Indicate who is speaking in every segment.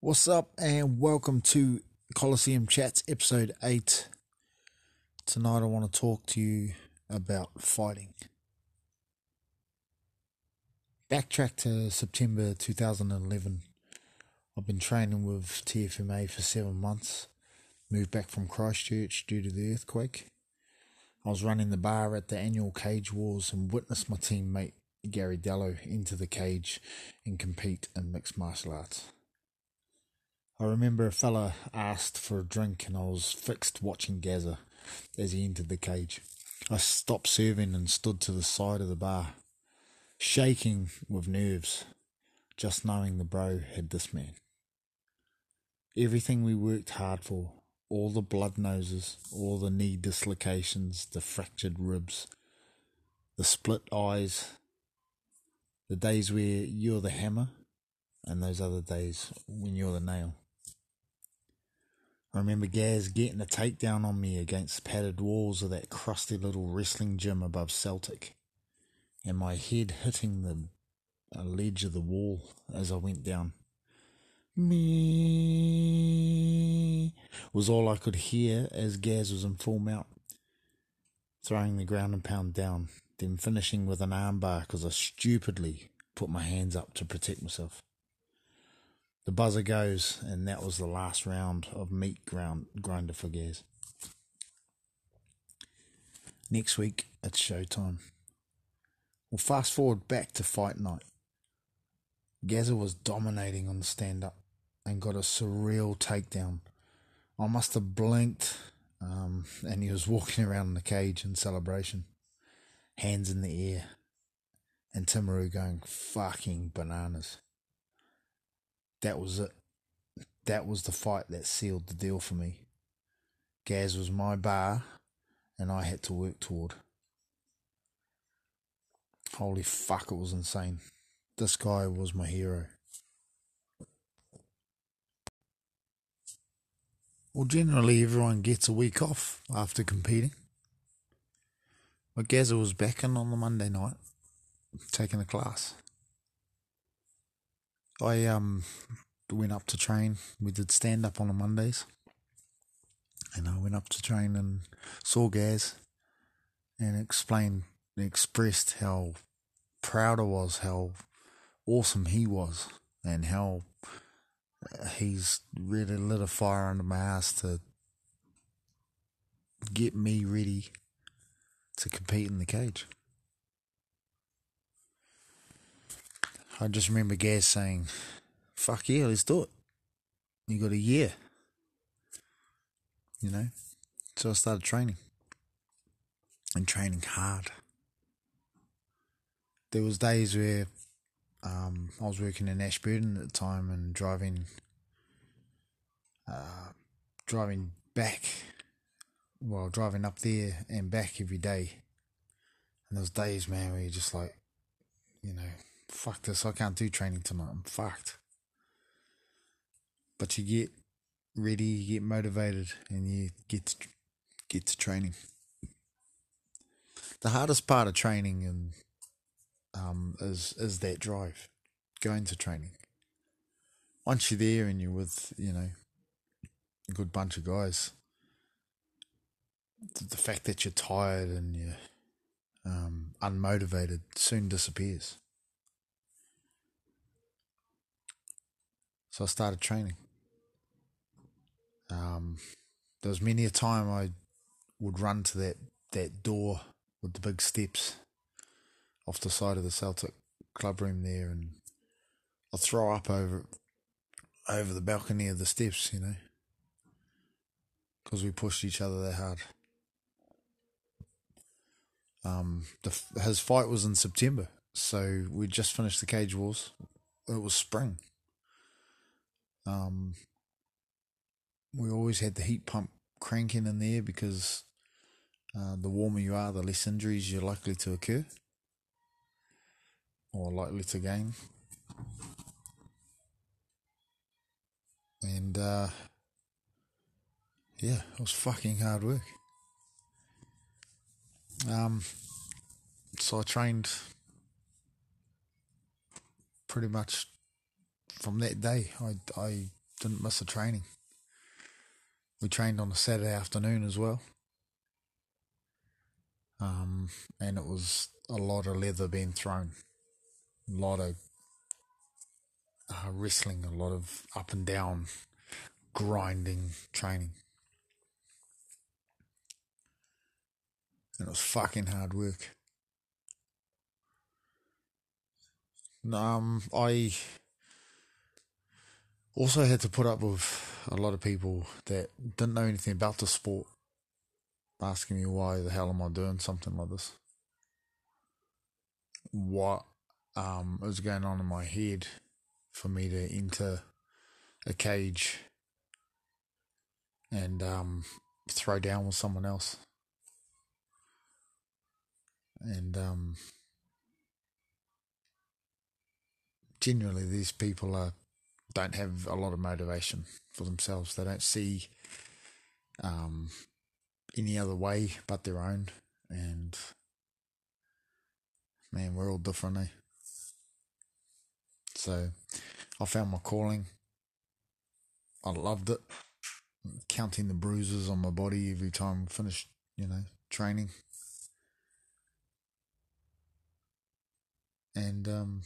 Speaker 1: What's up, and welcome to Coliseum Chats episode 8. Tonight, I want to talk to you about fighting. Backtrack to September 2011. I've been training with TFMA for seven months. Moved back from Christchurch due to the earthquake. I was running the bar at the annual Cage Wars and witnessed my teammate Gary Dello enter the cage and compete in mixed martial arts. I remember a fella asked for a drink and I was fixed watching Gazza as he entered the cage. I stopped serving and stood to the side of the bar, shaking with nerves, just knowing the bro had this man. Everything we worked hard for, all the blood noses, all the knee dislocations, the fractured ribs, the split eyes, the days where you're the hammer, and those other days when you're the nail. I remember Gaz getting a takedown on me against the padded walls of that crusty little wrestling gym above Celtic, and my head hitting the ledge of the wall as I went down. Me was all I could hear as Gaz was in full mount, throwing the ground and pound down, then finishing with an armbar because I stupidly put my hands up to protect myself. The buzzer goes, and that was the last round of meat ground grinder for Gaz. Next week, it's showtime. We'll fast forward back to fight night. Gazza was dominating on the stand up and got a surreal takedown. I must have blinked, um, and he was walking around in the cage in celebration, hands in the air, and Timaru going fucking bananas that was it. That was the fight that sealed the deal for me. Gaz was my bar, and I had to work toward. Holy fuck, it was insane. This guy was my hero. Well, generally, everyone gets a week off after competing. But Gazza was back in on the Monday night, taking a class. I um went up to train. We did stand up on the Mondays, and I went up to train and saw Gaz, and explained, expressed how proud I was, how awesome he was, and how he's really lit a fire under my ass to get me ready to compete in the cage. I just remember Gaz saying, fuck yeah, let's do it. You got a year. You know? So I started training. And training hard. There was days where um, I was working in Ashburton at the time and driving uh, driving back well, driving up there and back every day. And those days, man, where you're just like, you know, fuck this, I can't do training tonight. I'm fucked. But you get ready, you get motivated, and you get to, get to training. The hardest part of training and um, is is that drive, going to training. Once you're there and you're with you know a good bunch of guys, the fact that you're tired and you're um, unmotivated soon disappears. So I started training. Um, there was many a time I would run to that, that door with the big steps off the side of the Celtic club room there, and I'd throw up over over the balcony of the steps, you know, because we pushed each other that hard. Um, the, his fight was in September, so we just finished the cage wars. It was spring. Um, we always had the heat pump cranking in there because uh, the warmer you are, the less injuries you're likely to occur or likely to gain. And uh, yeah, it was fucking hard work. Um, so I trained pretty much from that day. I, I didn't miss a training. We trained on a Saturday afternoon as well. Um, and it was a lot of leather being thrown, a lot of uh, wrestling, a lot of up and down, grinding training. And it was fucking hard work. Um, I also had to put up with a lot of people that didn't know anything about the sport asking me why the hell am I doing something like this? What um, was going on in my head for me to enter a cage and um, throw down with someone else? And um, generally, these people are don't have a lot of motivation for themselves. They don't see um, any other way but their own. And man, we're all different, eh? So I found my calling. I loved it. Counting the bruises on my body every time I finished, you know, training. And um,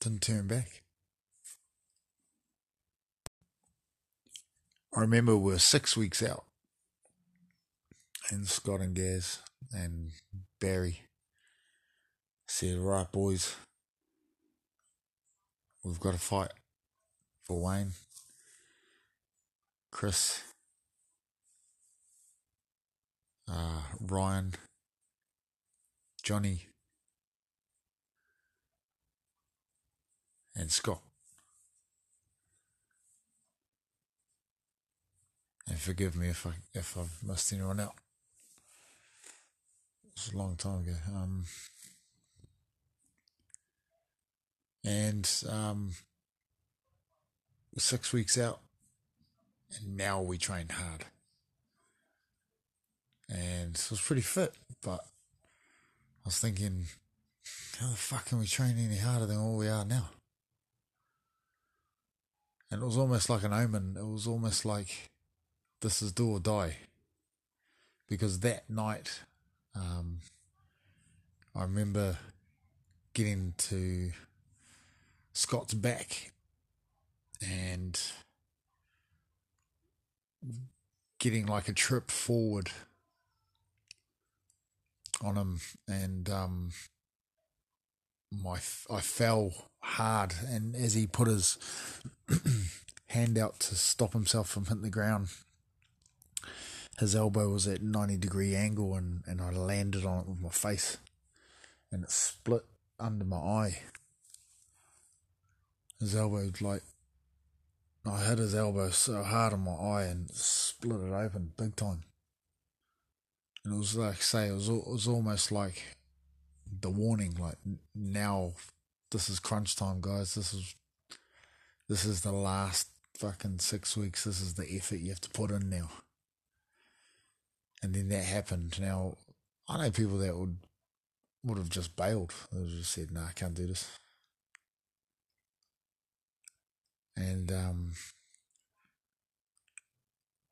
Speaker 1: didn't turn back. I remember we were six weeks out, and Scott and Gaz and Barry said, Right, boys, we've got to fight for Wayne, Chris, uh, Ryan, Johnny, and Scott. And forgive me if I if I've missed anyone out. It's a long time ago. Um, and um, six weeks out, and now we train hard. And it was pretty fit, but I was thinking, how the fuck can we train any harder than what we are now? And it was almost like an omen. It was almost like this is do or die. Because that night, um, I remember getting to Scott's back. And getting like a trip forward on him. And um my I fell hard. And as he put his hand out to stop himself from hitting the ground his elbow was at 90 degree angle and, and I landed on it with my face. And it split under my eye. His elbow, like, I hit his elbow so hard on my eye and split it open big time. And it was like, say, it was, it was almost like the warning, like, now this is crunch time, guys. This is, this is the last fucking six weeks. This is the effort you have to put in now and then that happened. Now, I know people that would would have just bailed. They would just said, "No, nah, I can't do this." And um,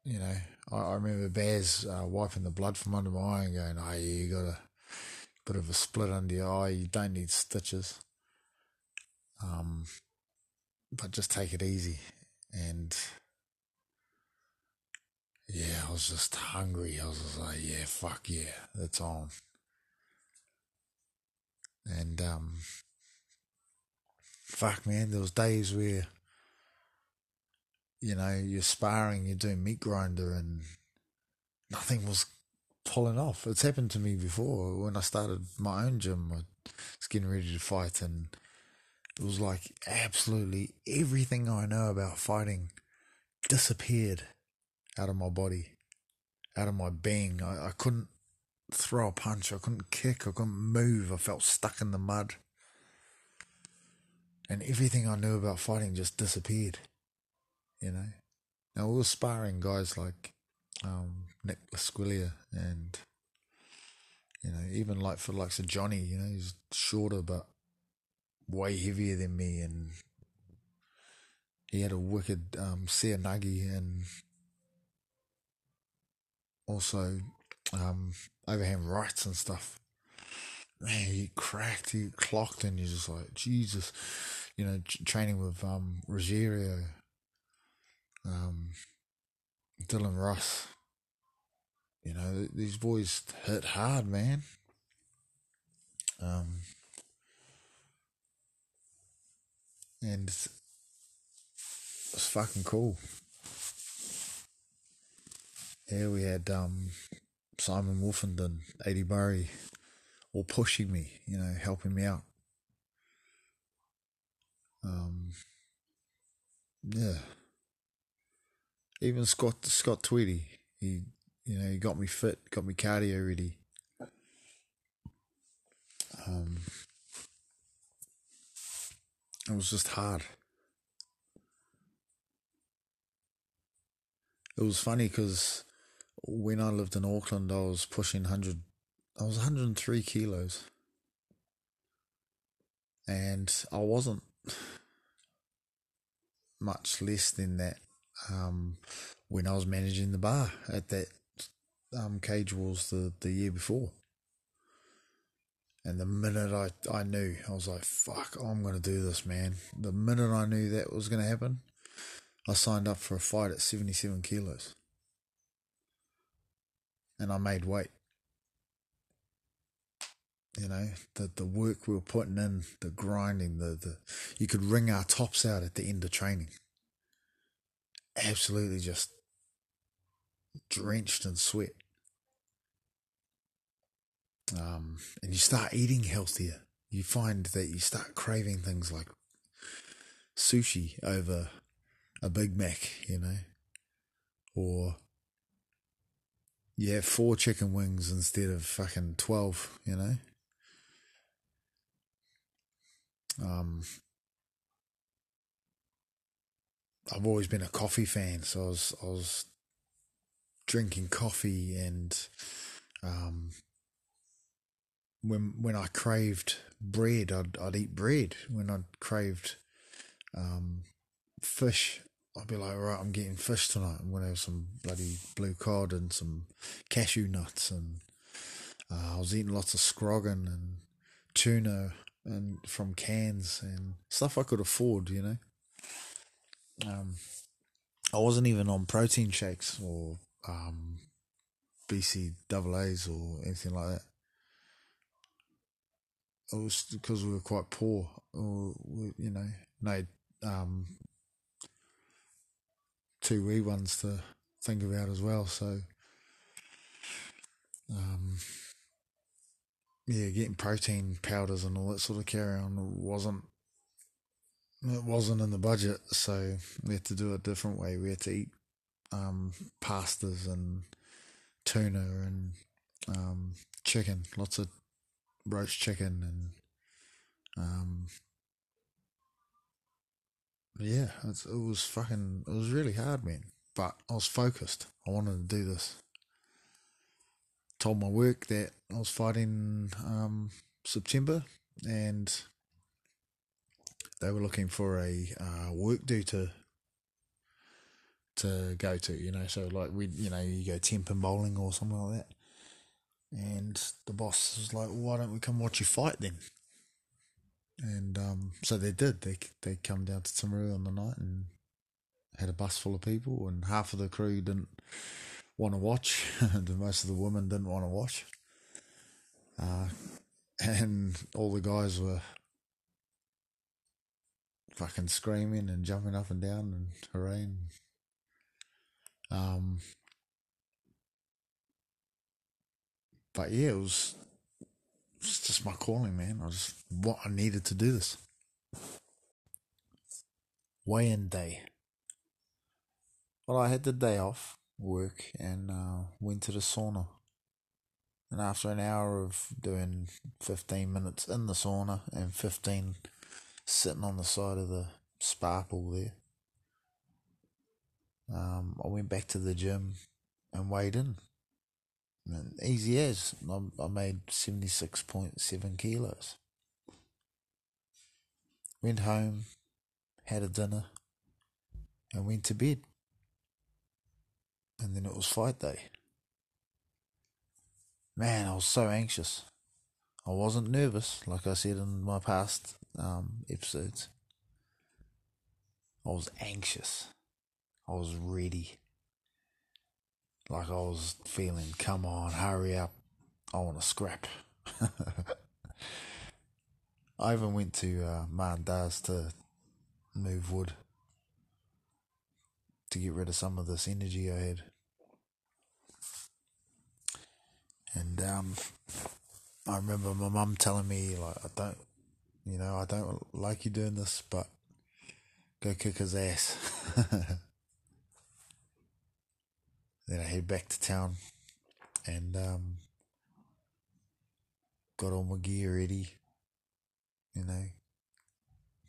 Speaker 1: you know, I, I remember Baz uh, wiping the blood from under my eye and going, "Oh, you got a bit of a split under your eye. You don't need stitches." Um, but just take it easy and yeah, I was just hungry. I was just like, yeah, fuck yeah, that's on. And um, fuck man, there was days where you know you're sparring, you're doing meat grinder, and nothing was pulling off. It's happened to me before when I started my own gym. I was getting ready to fight, and it was like absolutely everything I know about fighting disappeared out of my body, out of my being. I, I couldn't throw a punch, I couldn't kick, I couldn't move. I felt stuck in the mud. And everything I knew about fighting just disappeared. You know? Now we were sparring guys like um, Nick Lasquilla, and you know, even like for likes of Johnny, you know, he's shorter but way heavier than me, and he had a wicked um, Nagi and also um, overhand rights and stuff. Man, he cracked, he clocked, and you're just like, Jesus. You know, training with um, Rogerio, um, Dylan Ross. You know, these boys hit hard, man. Um, and it's, fucking cool. Yeah, we had um, Simon Wolfenden, Eddie Murray, all pushing me, you know, helping me out. Um, yeah. Even Scott Scott Tweedy, he you know he got me fit, got me cardio ready. Um, it was just hard. It was funny because when I lived in Auckland, I was pushing 100, I was 103 kilos. And I wasn't much less than that um, when I was managing the bar at that um, Cage Wars the, the year before. And the minute I, I knew, I was like, fuck, I'm going to do this, man. The minute I knew that was going to happen, I signed up for a fight at 77 kilos and I made weight. You know, the the work we were putting in, the grinding, the, the you could wring our tops out at the end of training. Absolutely just drenched in sweat. Um, and you start eating healthier. You find that you start craving things like sushi over a Big Mac, you know, or yeah, four chicken wings instead of fucking 12, you know? Um, I've always been a coffee fan, so I was, I was drinking coffee and, um, when, when I craved bread, I'd, I'd eat bread. When I craved, um, fish, I'd be like, right, I'm getting fish tonight. I'm gonna have some bloody blue cod and some cashew nuts, and uh, I was eating lots of scroggin and tuna and from cans and stuff I could afford, you know. Um, I wasn't even on protein shakes or um, BC double A's or anything like that. It was because we were quite poor, or you know, no um, two wee ones to think about as well. So, um, yeah, getting protein powders and all that sort of carry on wasn't it wasn't in the budget, so we had to do it a different way. We had to eat um, pastas and tuna and um, chicken, lots of roast chicken and um, yeah, it was fucking, it was really hard, man. But I was focused. I wanted to do this. Told my work that I was fighting um, September and they were looking for a uh, work do to to go to, you know. So like we, you know, you go ten pin bowling or something like that. And the boss was like, "Why don't we come watch you fight then?" And um, so they did. They they come down to Timaru on the night and had a bus full of people, and half of the crew didn't want to watch. And most of the women didn't want to watch. Uh, and all the guys were fucking screaming and jumping up and down and hooray. Um, but yeah, it was it's just my calling, man. I was what I needed to do this. Weigh-in day. Well, I had the day off work and uh, went to the sauna. And after an hour of doing 15 minutes in the sauna and 15 sitting on the side of the spa pool there, um, I went back to the gym and weighed in. And easy as I, I made seventy six point seven kilos. Went home, had a dinner, and went to bed. And then it was fight day. Man, I was so anxious. I wasn't nervous, like I said in my past um, episodes. I was anxious. I was ready. Like I was feeling, come on, hurry up. I want to scrap. I even went to uh, Mandas to move wood to get rid of some of this energy I had. And um, I remember my mum telling me, like, I don't, you know, I don't like you doing this, but go kick his ass. then I head back to town and um, got all my gear ready, you know,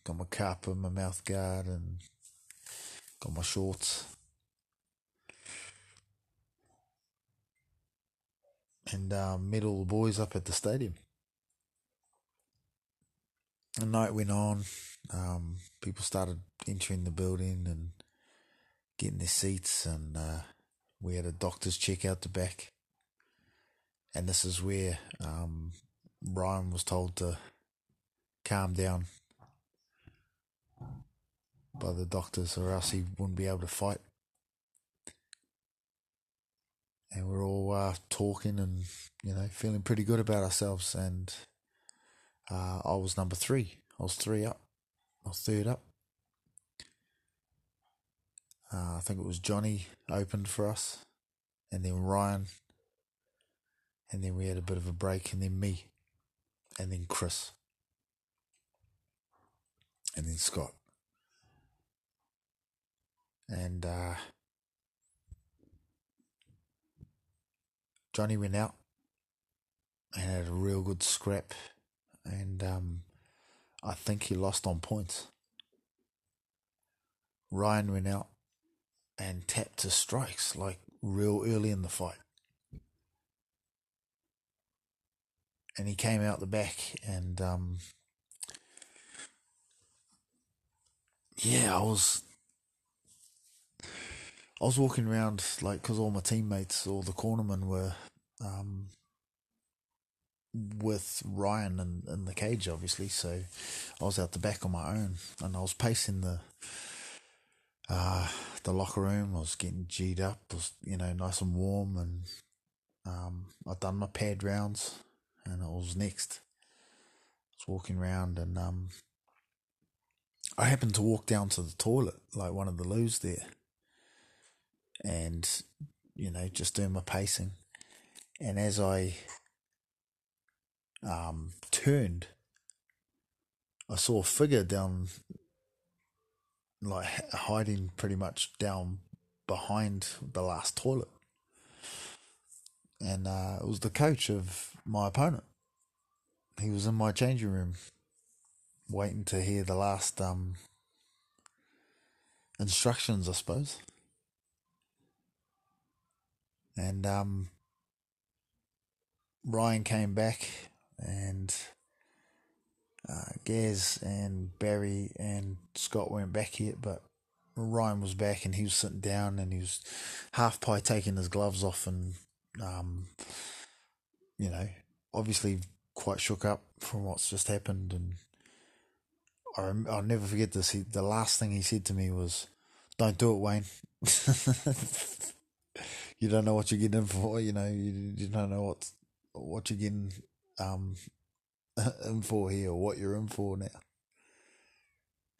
Speaker 1: got my cap and my mouth guard and got my shorts. And um, met all the boys up at the stadium. The night went on, um, people started entering the building and getting their seats, and uh, we had a doctor's check out the back. And this is where um, Ryan was told to calm down by the doctors, or else he wouldn't be able to fight. And we're all uh, talking and you know feeling pretty good about ourselves. And uh, I was number three. I was three up. I was third up. Uh, I think it was Johnny opened for us, and then Ryan, and then we had a bit of a break, and then me, and then Chris, and then Scott and uh, Johnny went out and had a real good scrap, and um, I think he lost on points. Ryan went out and tapped his strikes like real early in the fight. And he came out the back and um, yeah, I was I was walking around like because all my teammates, all the cornermen were um, with Ryan in, in the cage, obviously. So I was out the back on my own, and I was pacing the uh, the locker room. I was getting g'd up. It was you know nice and warm, and um, I'd done my pad rounds, and I was next. I was walking around, and um, I happened to walk down to the toilet, like one of the loos there and you know just doing my pacing. And as I um, turned, I saw a figure down, like hiding pretty much down behind the last toilet. And uh, it was the coach of my opponent. He was in my changing room, waiting to hear the last um, instructions, I suppose. And um, Ryan came back, and uh, Gaz and Barry and Scott weren't back yet, but Ryan was back and he was sitting down and he was half pie taking his gloves off and, um, you know, obviously quite shook up from what's just happened. And I, I'll never forget this. He, the last thing he said to me was, Don't do it, Wayne. you don't know what you're getting in for. You know, you, you don't know what what you're getting um, in for here, or what you're in for now.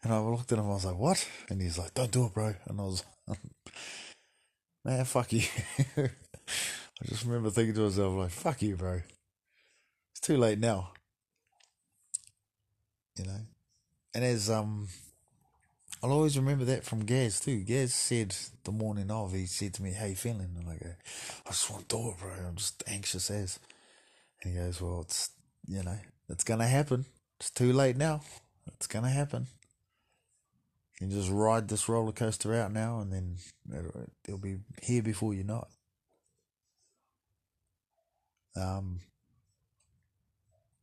Speaker 1: And I looked at him, I was like, "What?" And he's like, "Don't do it, bro." And I was, "Man, fuck you." I just remember thinking to myself, like, "Fuck you, bro." It's too late now. You know, and as um I'll always remember that from Gaz too. Gaz said the morning of, he said to me, How you feeling? And I go, I just want to do it, bro. I'm just anxious as. And he goes, Well, it's, you know, it's going to happen. It's too late now. It's going to happen. You just ride this roller coaster out now, and then it'll, be here before you know it. um,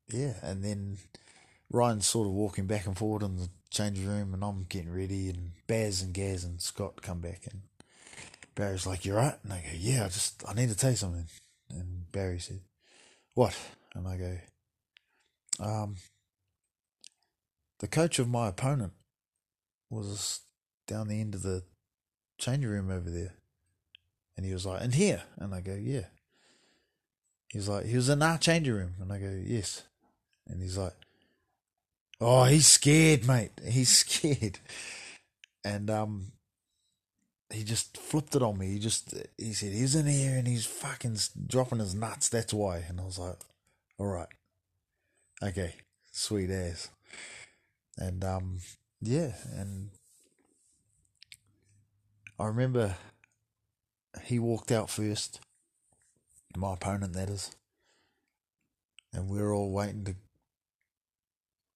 Speaker 1: yeah, and then Ryan's sort of walking back and forward in the changing room, and I'm getting ready, and Baz and Gaz and Scott come back, and Barry's like, "You're right?" And I go, "Yeah, I just I need to tell you something." And Barry said, "What?" And I go, "Um, the coach of my opponent was down the end of the changing room over there." And he was like, "And here?" And I go, "Yeah." He's like, "He was in our changing room," and I go, "Yes." And he's like, "Oh, he's scared, mate. He's scared." And um, he just flipped it on me. He just he said he's in here and he's fucking dropping his nuts. That's why. And I was like, all right, okay, sweet ass. And um, yeah, and I remember he walked out first. My opponent, that is. And we are all waiting to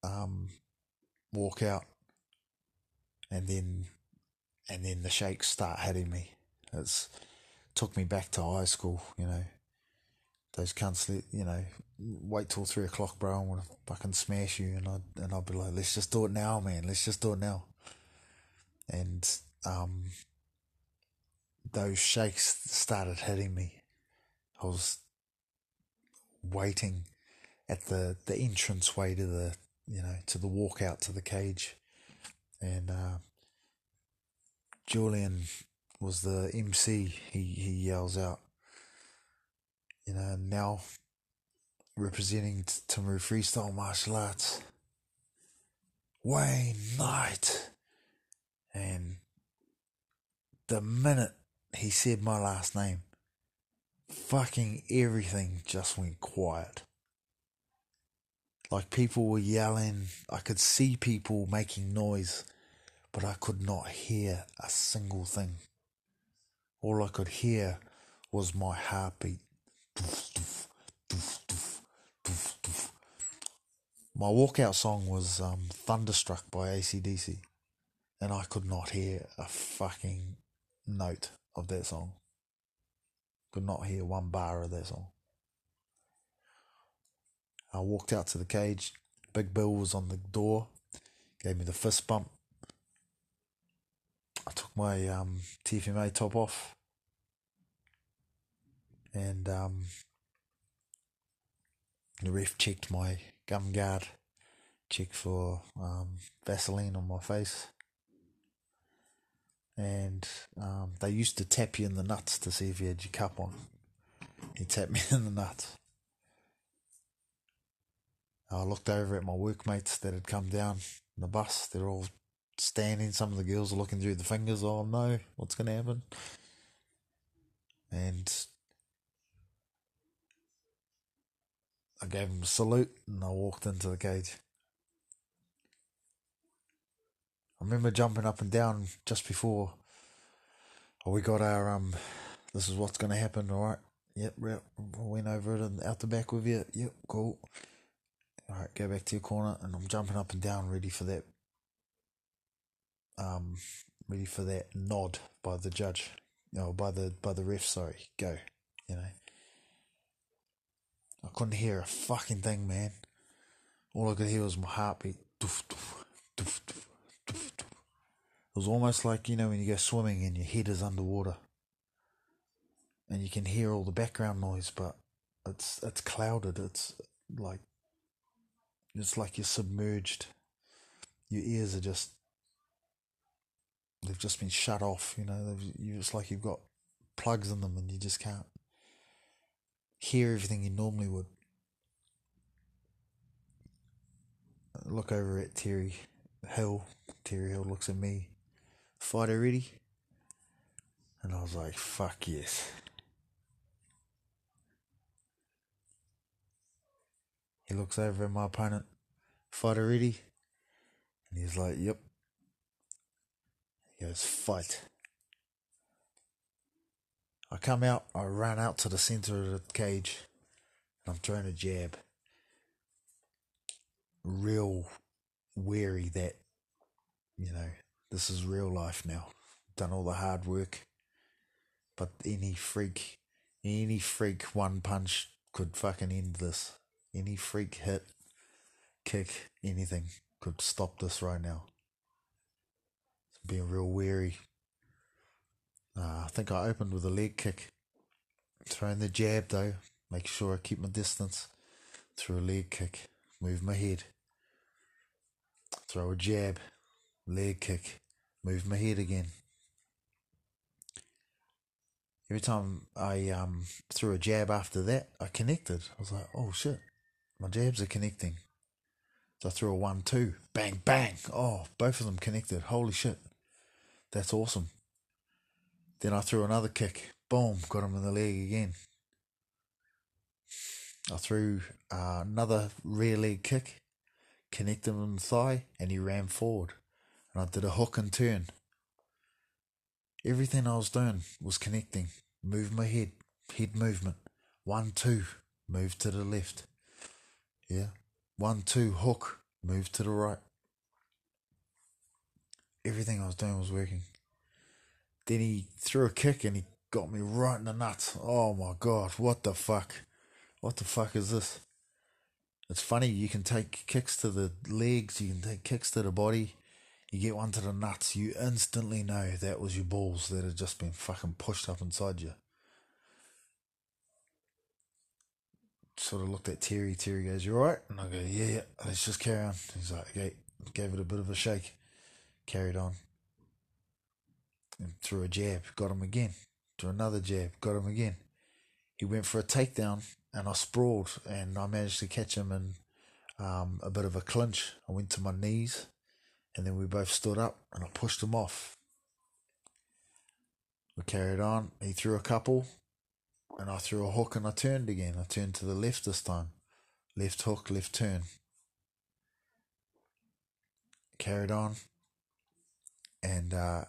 Speaker 1: um, walk out. And then and then the shakes start hitting me. It's took me back to high school, you know. Those cunts, you know, wait till three o'clock, bro. I want to fucking smash you, and I and I'll be like, let's just do it now, man. Let's just do it now. And um, those shakes started hitting me. I was waiting at the the entrance way to the you know to the walkout to the cage, and uh, Julian was the MC. He he yells out, you know, now representing Timaru Freestyle Martial Arts, Wayne Knight, and the minute he said my last name, fucking everything just went quiet. Like people were yelling, I could see people making noise but I could not hear a single thing. All I could hear was my heartbeat. My walkout song was um, Thunderstruck by ACDC, and I could not hear a fucking note of that song. Could not hear one bar of that song. I walked out to the cage. Big Bill was on the door, gave me the fist bump, my um, TFMA top off and um, the ref checked my gum guard, checked for um, Vaseline on my face. And um, they used to tap you in the nuts to see if you had your cup on. He tapped me in the nuts. I looked over at my workmates that had come down on the bus. They're all standing. Some of the girls are looking through the fingers. Oh no, what's going to happen? And I gave him a salute and I walked into the cage. I remember jumping up and down just before oh, we got our um. This is what's going to happen. All right. Yep. I went over it and out the back with you. Yep. Cool. All right. Go back to your corner, and I'm jumping up and down, ready for that um, ready for that nod by the judge, you by the by the ref. Sorry, go. You know, I couldn't hear a fucking thing, man. All I could hear was my heartbeat. Doof, doof, doof. It was almost like you know when you go swimming and your head is underwater, and you can hear all the background noise, but it's it's clouded. It's like it's like you're submerged. Your ears are just they've just been shut off. You know, you, it's like you've got plugs in them and you just can't hear everything you normally would. I look over at Terry Hill. Terry Hill looks at me. Fighter ready? And I was like, fuck yes. He looks over at my opponent. Fighter ready? And he's like, yep. Goes, fight. I come out, I run out to the center of the cage, and I'm throwing a jab. Real wary that, you know, this is real life now. Done all the hard work. But any freak, any freak one punch could fucking end this. Any freak hit, kick, anything could stop this right now. Being real wary. Uh, I think I opened with a leg kick. Throwing the jab though, make sure I keep my distance. Throw a leg kick, move my head. Throw a jab, leg kick, move my head again. Every time I um, threw a jab after that, I connected. I was like, oh shit, my jabs are connecting. So I threw a one, two, bang, bang. Oh, both of them connected. Holy shit. That's awesome. Then I threw another kick. Boom, got him in the leg again. I threw uh, another rear leg kick, connected him in the thigh, and he ran forward. And I did a hook and turn. Everything I was doing was connecting. Move my head, head movement. One, two, move to the left. Yeah. One, two, hook, move to the right. Everything I was doing was working. Then he threw a kick and he got me right in the nuts. Oh my god, what the fuck? What the fuck is this? It's funny, you can take kicks to the legs, you can take kicks to the body, you get one to the nuts, you instantly know that was your balls that had just been fucking pushed up inside you. Sort of looked at Terry. Terry goes, You alright? And I go, Yeah, yeah, let's just carry on. He's like, Okay, gave it a bit of a shake, carried on. And threw a jab, got him again. Threw another jab, got him again. He went for a takedown, and I sprawled, and I managed to catch him in um, a bit of a clinch. I went to my knees and then we both stood up and I pushed him off. We carried on. He threw a couple and I threw a hook and I turned again. I turned to the left this time. Left hook, left turn. Carried on. And uh,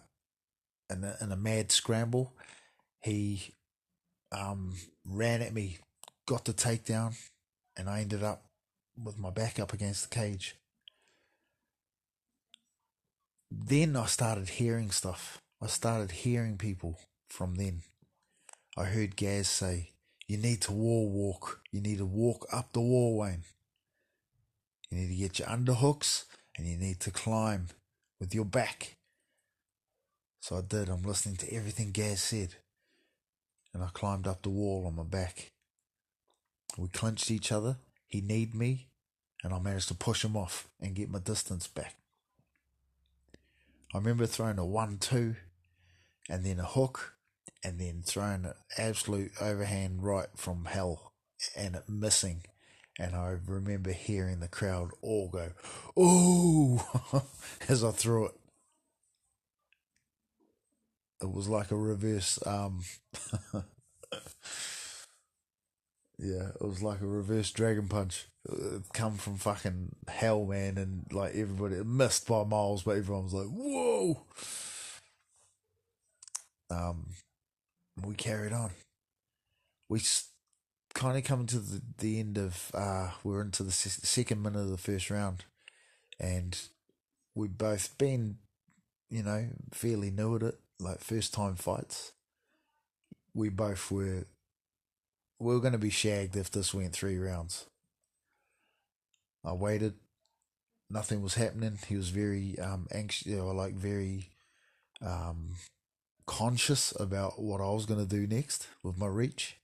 Speaker 1: in, a, in a mad scramble, he um, ran at me, got the takedown, and I ended up with my back up against the cage then I started hearing stuff. I started hearing people from then. I heard Gaz say, You need to wall walk. You need to walk up the wall, Wayne. You need to get your underhooks and you need to climb with your back. So I did. I'm listening to everything Gaz said. And I climbed up the wall on my back. We clinched each other. He kneed me, and I managed to push him off and get my distance back. I remember throwing a one-two, and then a hook, and then throwing an absolute overhand right from hell, and it missing. And I remember hearing the crowd all go, "Oh!" as I threw it. It was like a reverse. Um, yeah, it was like a reverse dragon punch it come from fucking hell, man, and like everybody missed by miles, but everyone was like, "Whoa!" Um, we carried on. We kind of come to the, the end of uh, we're into the second minute of the first round, and we've both been, you know, fairly new at it, like first time fights. We both were. We were going to be shagged if this went three rounds I waited. Nothing was happening. He was very um, anxious, know, like very um, conscious about what I was going to do next with my reach.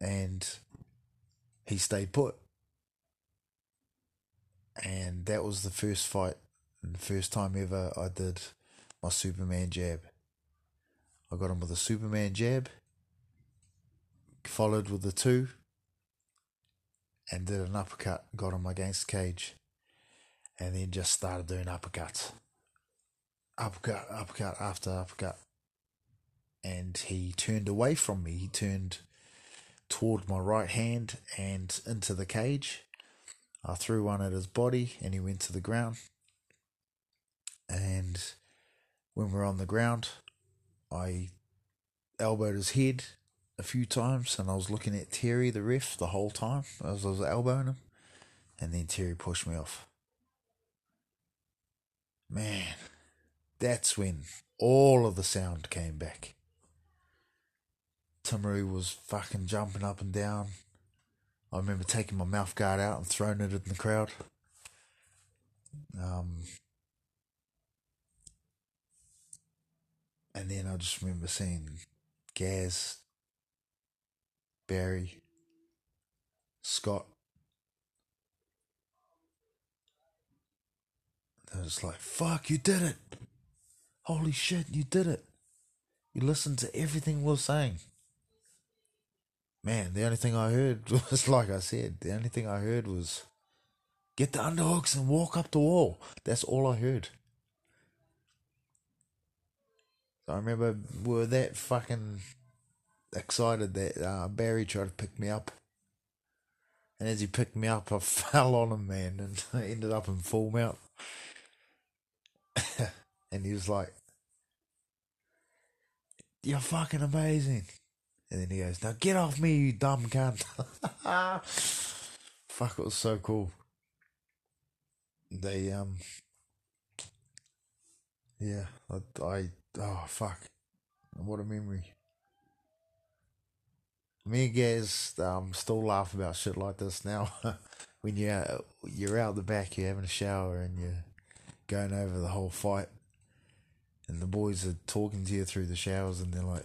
Speaker 1: And he stayed put. And that was the first fight and the first time ever I did my Superman jab. I got him with a Superman jab, followed with the two, and did an uppercut, got him against cage, and then just started doing uppercuts. Uppercut, uppercut after uppercut. And he turned away from me. He turned toward my right hand and into the cage. I threw one at his body and he went to the ground. And when we we're on the ground, I elbowed his head a few times, and I was looking at Terry, the ref, the whole time as I was elbowing him, and then Terry pushed me off. Man, that's when all of the sound came back. Timaru was fucking jumping up and down. I remember taking my mouth guard out and throwing it in the crowd. Um, and then I just remember seeing Gaz, Barry, Scott. I was like, fuck, you did it. Holy shit, you did it. You listened to everything we are saying. Man, the only thing I heard was, like I said, the only thing I heard was get the underhooks and walk up the wall. That's all I heard. I remember we were that fucking excited that uh, Barry tried to pick me up. And as he picked me up, I fell on him, man, and I ended up in full mount. and he was like, You're fucking amazing. And then he goes, Now get off me, you dumb cunt. Fuck, it was so cool. They, um, yeah, I, I oh, fuck. What a memory. Me and Gaz um, still laugh about shit like this now. when you're, you're out the back, you're having a shower and you're going over the whole fight. And the boys are talking to you through the showers and they're like,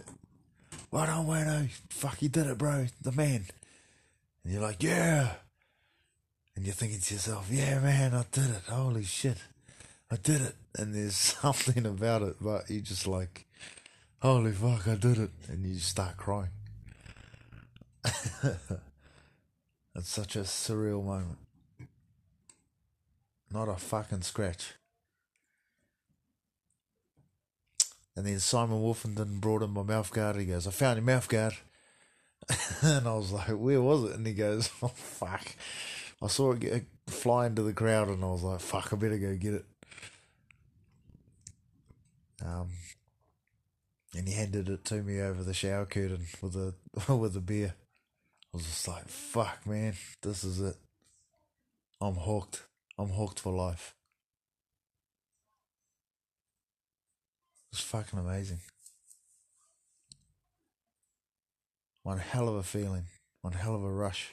Speaker 1: Right on, Wayno. Fuck, you did it, bro. The man. And you're like, yeah. And you're thinking to yourself, yeah, man, I did it. Holy shit. I did it. And there's something about it, but you just like, holy fuck, I did it. And you start crying. it's such a surreal moment. Not a fucking scratch. And then Simon Wolfenden brought in my mouth guard. He goes, I found your mouth guard. and I was like, where was it? And he goes, oh, fuck. I saw it get, fly into the crowd and I was like, fuck, I better go get it. Um, and he handed it to me over the shower curtain with a with a beer. I was just like, fuck, man, this is it. I'm hooked. I'm hooked for life. It's fucking amazing. One hell of a feeling. One hell of a rush.